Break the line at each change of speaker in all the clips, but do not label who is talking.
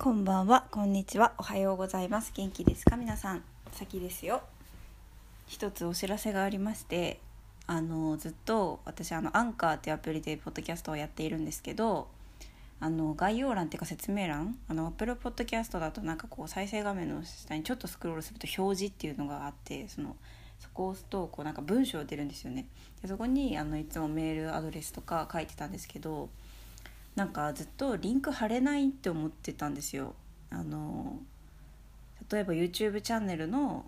こんばんは、こんにちは、おはようございます。元気ですか？皆さん。先ですよ。一つお知らせがありまして、あのずっと私あのアンカーっていうアプリでポッドキャストをやっているんですけど、あの概要欄っていうか説明欄、あのアップルポッドキャストだとなんかこう再生画面の下にちょっとスクロールすると表示っていうのがあって、そのそこを押すとこうなんか文章出るんですよね。でそこにあのいつもメールアドレスとか書いてたんですけど。なんかずっとリンク貼れないって思ってたんですよ。あの例えば YouTube チャンネルの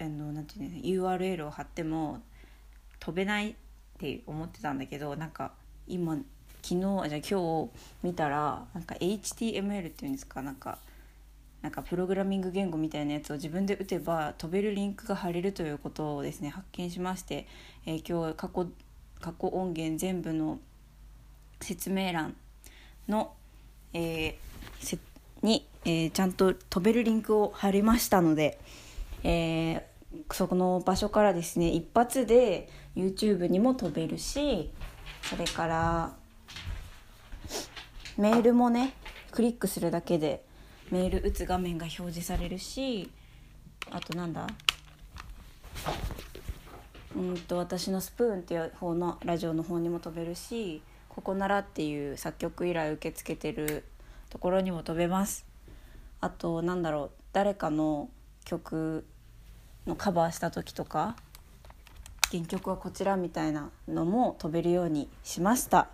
あのなんていうの URL を貼っても飛べないって思ってたんだけどなんか今昨日じゃあ今日見たらなんか HTML っていうんですかなんかなんかプログラミング言語みたいなやつを自分で打てば飛べるリンクが貼れるということをですね発見しまして、えー今日過去過去音源全部の説明欄の、えーせに、えーちゃんと飛べるリンクを貼りましたので、えーそこの場所からですね一発で YouTube にも飛べるしそれからメールもねクリックするだけでメール打つ画面が表示されるしあとなんだ？うんと私の「スプーン」っていう方のラジオの方にも飛べるし「ここなら」っていう作曲依頼受け付けてるところにも飛べます。あとなんだろう誰かの曲のカバーした時とか原曲はこちらみたいなのも飛べるようにしました。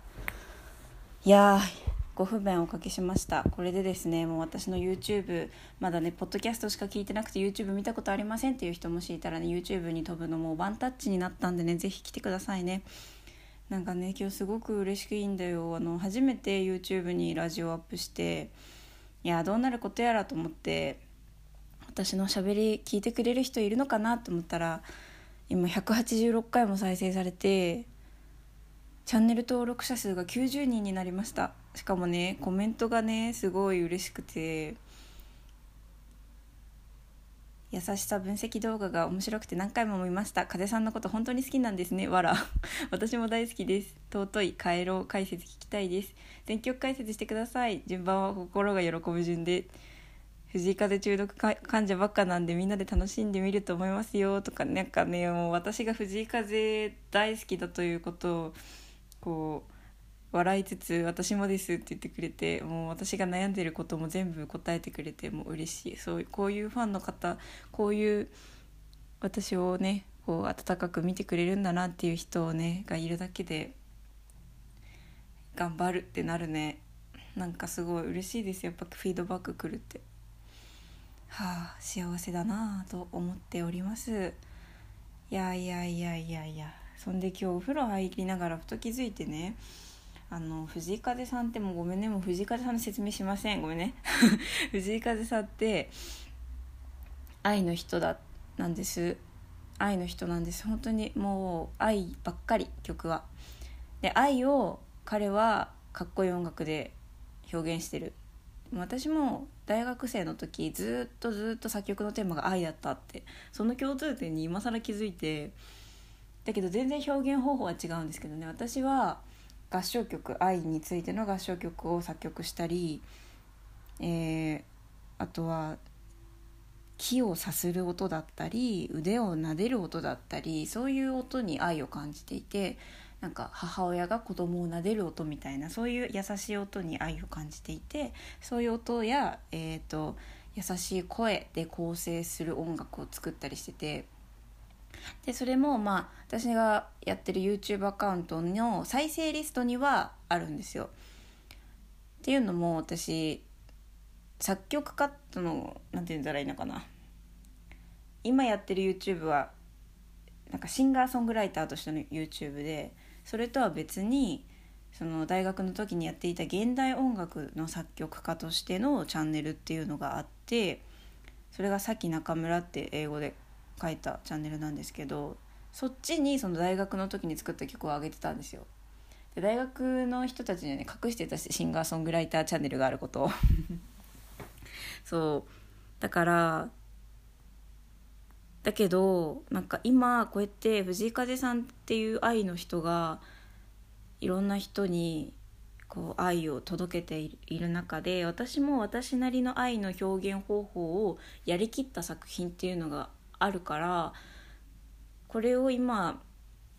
いやーご不便をおかけしました。これでですねもう私の YouTube まだねポッドキャストしか聞いてなくて YouTube 見たことありませんっていう人もしいたらね YouTube に飛ぶのもワンタッチになったんでねぜひ来てくださいね。なんかね今日すごく嬉しくいいんだよ。あの初めて YouTube にラジオアップしていやどうなることやらと思って私のしゃべり聞いてくれる人いるのかなと思ったら今186回も再生されてチャンネル登録者数が90人になりました。しかもねコメントがねすごい嬉しくて優しさ分析動画が面白くて何回も見ました。風さんのこと本当に好きなんですね。わら 私も大好きです。尊い帰ろう解説聞きたいです。全曲解説してください。順番は心が喜ぶ順で。藤井風中毒患者ばっかなんでみんなで楽しんでみると思いますよ。とかなんかねもう私が藤井風大好きだということを笑いつつ「私もです」って言ってくれてもう私が悩んでることも全部答えてくれてもう嬉しい。そうこういうファンの方こういう私をねこう温かく見てくれるんだなっていう人をねがいるだけで頑張るってなるね。なんかすごい嬉しいです。やっぱフィードバック来るって。はあ幸せだなあと思っております。いやいやいやいやいや。そんで今日お風呂入りながらふと気づいてねあの藤井風さんってもうごめんねもう藤井風さんの説明しません。ごめんね。藤井風さんって愛の人だなんです。愛の人なんです。本当にもう愛ばっかり曲は。で愛を彼はかっこいい音楽で表現してる。私も大学生の時ずっとずっと作曲のテーマが愛だったってその共通点に今更気づいてだけど全然表現方法は違うんですけどね。私は合唱曲愛についての合唱曲を作曲したり、えーあとは木をさする音だったり腕を撫でる音だったりそういう音に愛を感じていてなんか母親が子供を撫でる音みたいなそういう優しい音に愛を感じていてそういう音や、えー、と優しい声で構成する音楽を作ったりしててでそれもまあ私がやってる YouTube アカウントの再生リストにはあるんですよ。っていうのも私作曲家とのなんて言ったらいいのかな今やってる YouTube はなんかシンガーソングライターとしての YouTube でそれとは別にその大学の時にやっていた現代音楽の作曲家としてのチャンネルっていうのがあってそれがさき中村って英語で書いたチャンネルなんですけどそっちにその大学の時に作った曲を上げてたんですよ。で大学の人たちにはね隠してたしシンガーソングライターチャンネルがあること そうだからだけどなんか今こうやって藤井風さんっていう愛の人がいろんな人にこう愛を届けている中で私も私なりの愛の表現方法をやりきった作品っていうのがあるからこれを今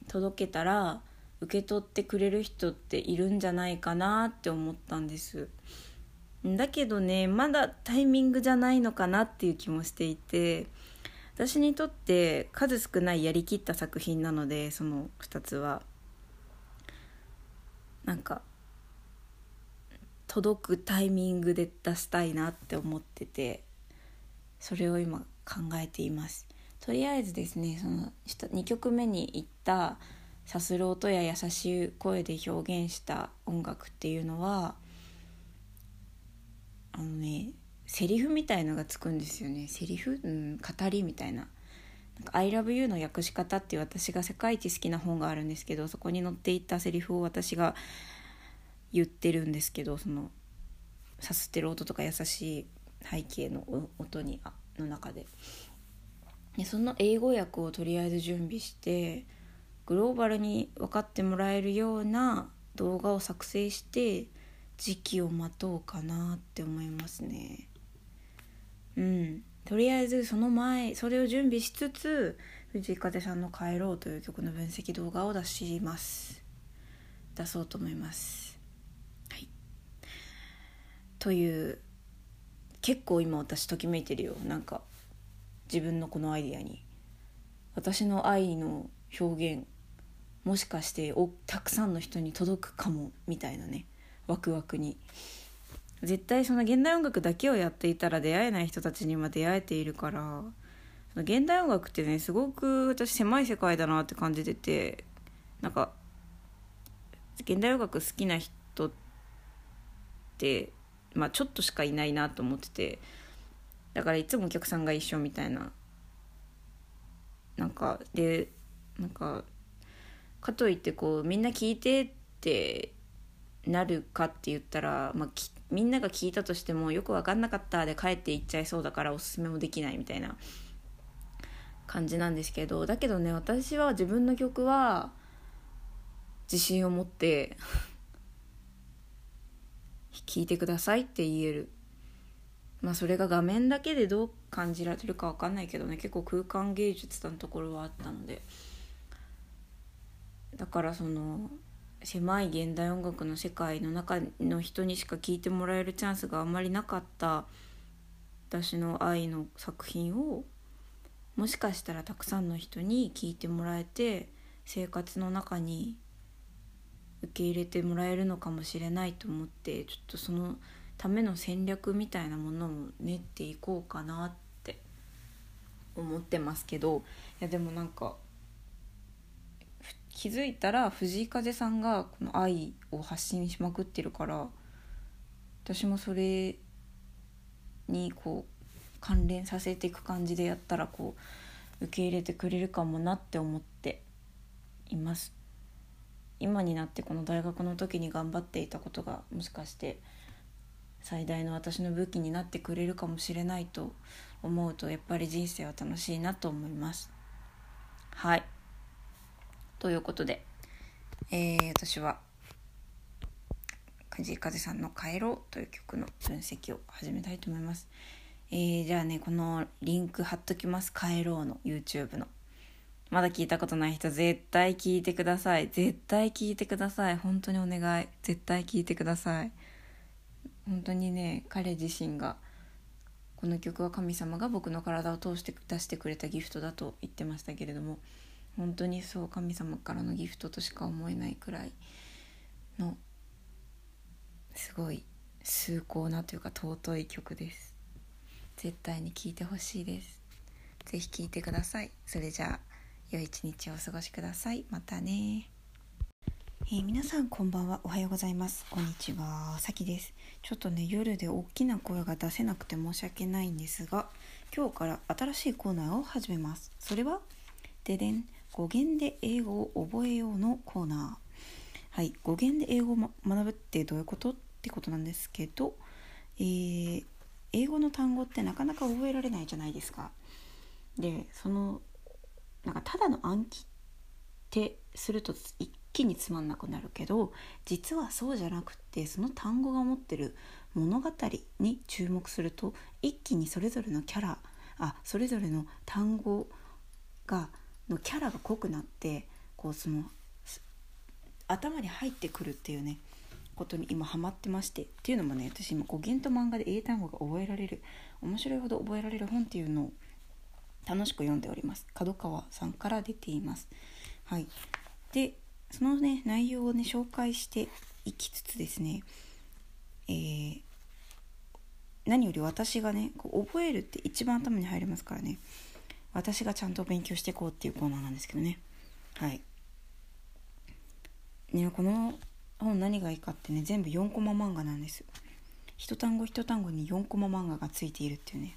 届けたら受け取ってくれる人っているんじゃないかなって思ったんです。だけどねまだタイミングじゃないのかなっていう気もしていて私にとって数少ないやりきった作品なのでその2つは。なんか届くタイミングで出したいなって思っててそれを今考えています。とりあえずですねその2曲目に言ったさする音や優しい声で表現した音楽っていうのはあのねセリフみたいのがつくんですよね。セリフ、うん、語りみたいな「なんか I love you」の訳し方っていう私が世界一好きな本があるんですけどそこに載っていたセリフを私が言ってるんですけどそのさすってる音とか優しい背景の音にあの中で。でその英語訳をとりあえず準備してグローバルに分かってもらえるような動画を作成して時期を待とうかなって思いますね。うん。とりあえずその前それを準備しつつ藤井風さんの「帰ろう」という曲の分析動画を出します。出そうと思います。はい。という結構今私ときめいてるよ。なんか自分のこのアイディアに。私の愛の表現もしかしておたくさんの人に届くかもみたいなね。ワクワクに。絶対その現代音楽だけをやっていたら出会えない人たちに今出会えているから。現代音楽ってねすごく私狭い世界だなって感じててなんか現代音楽好きな人ってまあちょっとしかいないなと思ってて。だからいつもお客さんが一緒みたいな。なんかでなんかかといってこうみんな聞いてってなるかって言ったら、まあ、みんなが聞いたとしてもよく分かんなかったで帰っていっちゃいそうだからおすすめもできないみたいな。感じなんですけどだけどね私は自分の曲は自信を持って 聞いてくださいって言える。まあそれが画面だけでどう感じられるか分かんないけどね結構空間芸術なところはあったので。だからその狭い現代音楽の世界の中の人にしか聴いてもらえるチャンスがあんまりなかった私の愛の作品をもしかしたらたくさんの人に聴いてもらえて生活の中に受け入れてもらえるのかもしれないと思ってちょっとそのための戦略みたいなものを練っていこうかなって思ってますけどいやでもなんか気づいたら藤井風さんがこの愛を発信しまくってるから私もそれにこう関連させていく感じでやったらこう受け入れてくれるかもなって思っています。今になってこの大学の時に頑張っていたことがもしかして最大の私の武器になってくれるかもしれないと思うとやっぱり人生は楽しいなと思います。はい。ということで、えー、私は梶井風さんの「帰ろう」という曲の分析を始めたいと思います。えー、じゃあねこのリンク貼っときます「帰ろう」の YouTube の。まだ聞いたことない人絶対聞いてください。絶対聞いてください。本当にお願い。絶対聞いてください。本当にね彼自身がこの曲は神様が僕の体を通して出してくれたギフトだと言ってましたけれども本当にそう神様からのギフトとしか思えないくらいのすごい崇高なというか尊い曲です。絶対に聴いてほしいです。是非聴いてください。それじゃあ良い一日をお過ごしください。またねえー、皆さんこんばんは。おはようございます。こんにちは。さきです。ちょっとね夜で大きな声が出せなくて申し訳ないんですが今日から新しいコーナーを始めます。それはででん語源で英語を覚えようのコーナー。はい、語源で英語を、学ぶってどういうこと？ってことなんですけど、えー、英語の単語ってなかなか覚えられないじゃないですか。で、その、なんかただの暗記ってすると気につまんなくなるけど実はそうじゃなくってその単語が持ってる物語に注目すると一気にそれぞれのキャラあそれぞれの単語がのキャラが濃くなってこうその頭に入ってくるっていうねことに今ハマってましてっていうのもね私今語源と漫画で英単語が覚えられる面白いほど覚えられる本っていうのを楽しく読んでおります。角川さんから出ています。はい。でそのね内容をね紹介していきつつですねえー、何より私がねこう覚えるって一番頭に入りますからね私がちゃんと勉強していこうっていうコーナーなんですけどね。はい。ねこの本何がいいかってね全部4コマ漫画なんです一単語一単語に4コマ漫画がついているっていうね。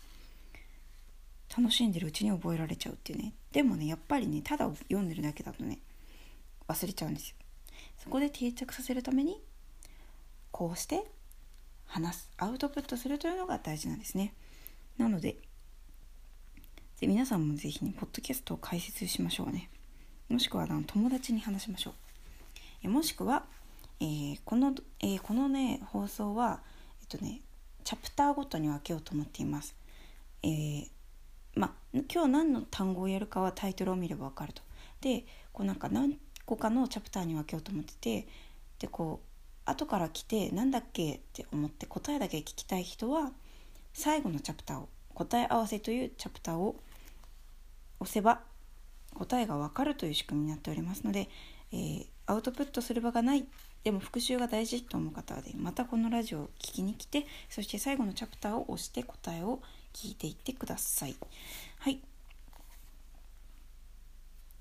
楽しんでるうちに覚えられちゃうっていうね。でもねやっぱりねただ読んでるだけだとね忘れちゃうんですよ。そこで定着させるためにこうして話すアウトプットするというのが大事なんですね。なのでで皆さんもぜひねポッドキャストを解説しましょうね。もしくはあの友達に話しましょう。えもしくは、えー、この、えー、このね放送はえっとねチャプターごとに分けようと思っています。えー、ま今日何の単語をやるかはタイトルを見れば分かると。でこうなんか何個かのチャプターに分けようと思っててでこう後から来てなんだっけ？って思って答えだけ聞きたい人は最後のチャプターを答え合わせというチャプターを押せば答えがわかるという仕組みになっておりますので、えー、アウトプットする場がないでも復習が大事と思う方はでまたこのラジオを聞きに来てそして最後のチャプターを押して答えを聞いていってください。はい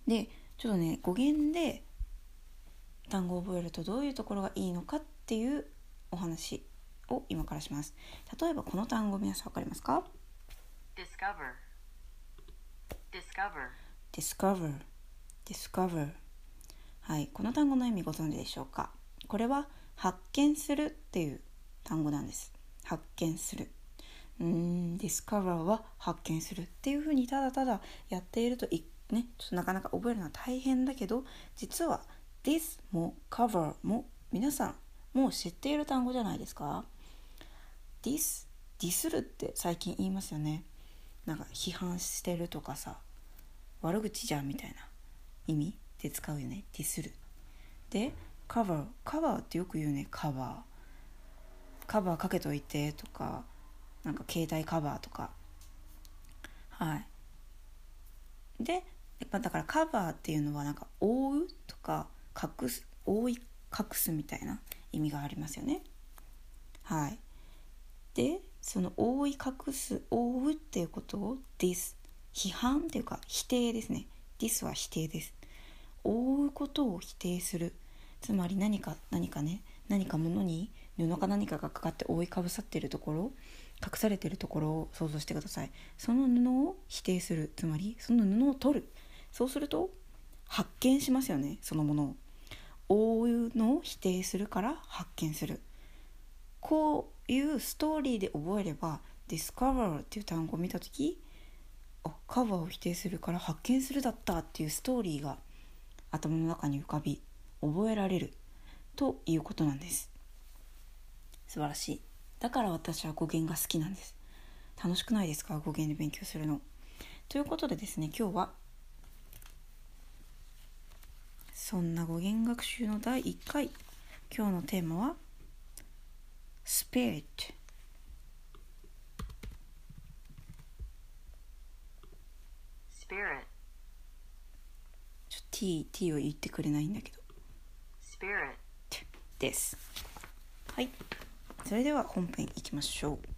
でちょっとね語源で単語を覚えるとどういうところがいいのかっていうお話を今からします。例えばこの単語皆さん分かりますか
？Discover. Discover.
Discover. Discover. はいこの単語の意味ご存知でしょうか？これは発見するっていう単語なんです。発見する。うん discover は発見するっていうふうにただただやっているといねちょっとなかなか覚えるのは大変だけど実は this も cover も皆さんもう知っている単語じゃないですか？this ディスるって最近言いますよね。なんか批判してるとかさ悪口じゃんみたいな意味で使うよね。ディスる。で cover カバーってよく言うね。カバーカバーかけといてとかなんか携帯カバーとか。はい。でやっぱだからカバーっていうのはなんか覆うとか隠す覆い隠すみたいな意味がありますよね。はい。でその覆い隠す覆うっていうことを this 批判っていうか否定ですね。this は否定です。覆うことを否定する。つまり何か何かね何か物に布か何かがかかって覆いかぶさってるところ隠されてるところを想像してください。その布を否定する。つまりその布を取る。そうすると発見しますよねそのものを。覆うのを否定するから発見する。こういうストーリーで覚えれば discover っていう単語を見た時あカバーを否定するから発見するだったっていうストーリーが頭の中に浮かび覚えられるということなんです。素晴らしい。だから私は語源が好きなんです。楽しくないですか？語源で勉強するの。ということでですね今日はそんな語源学習の第1回。今日のテーマは Spirit
spirit
ちょ T, T を言ってくれないんだけど。
spirit
です。はい。それでは本編いきましょう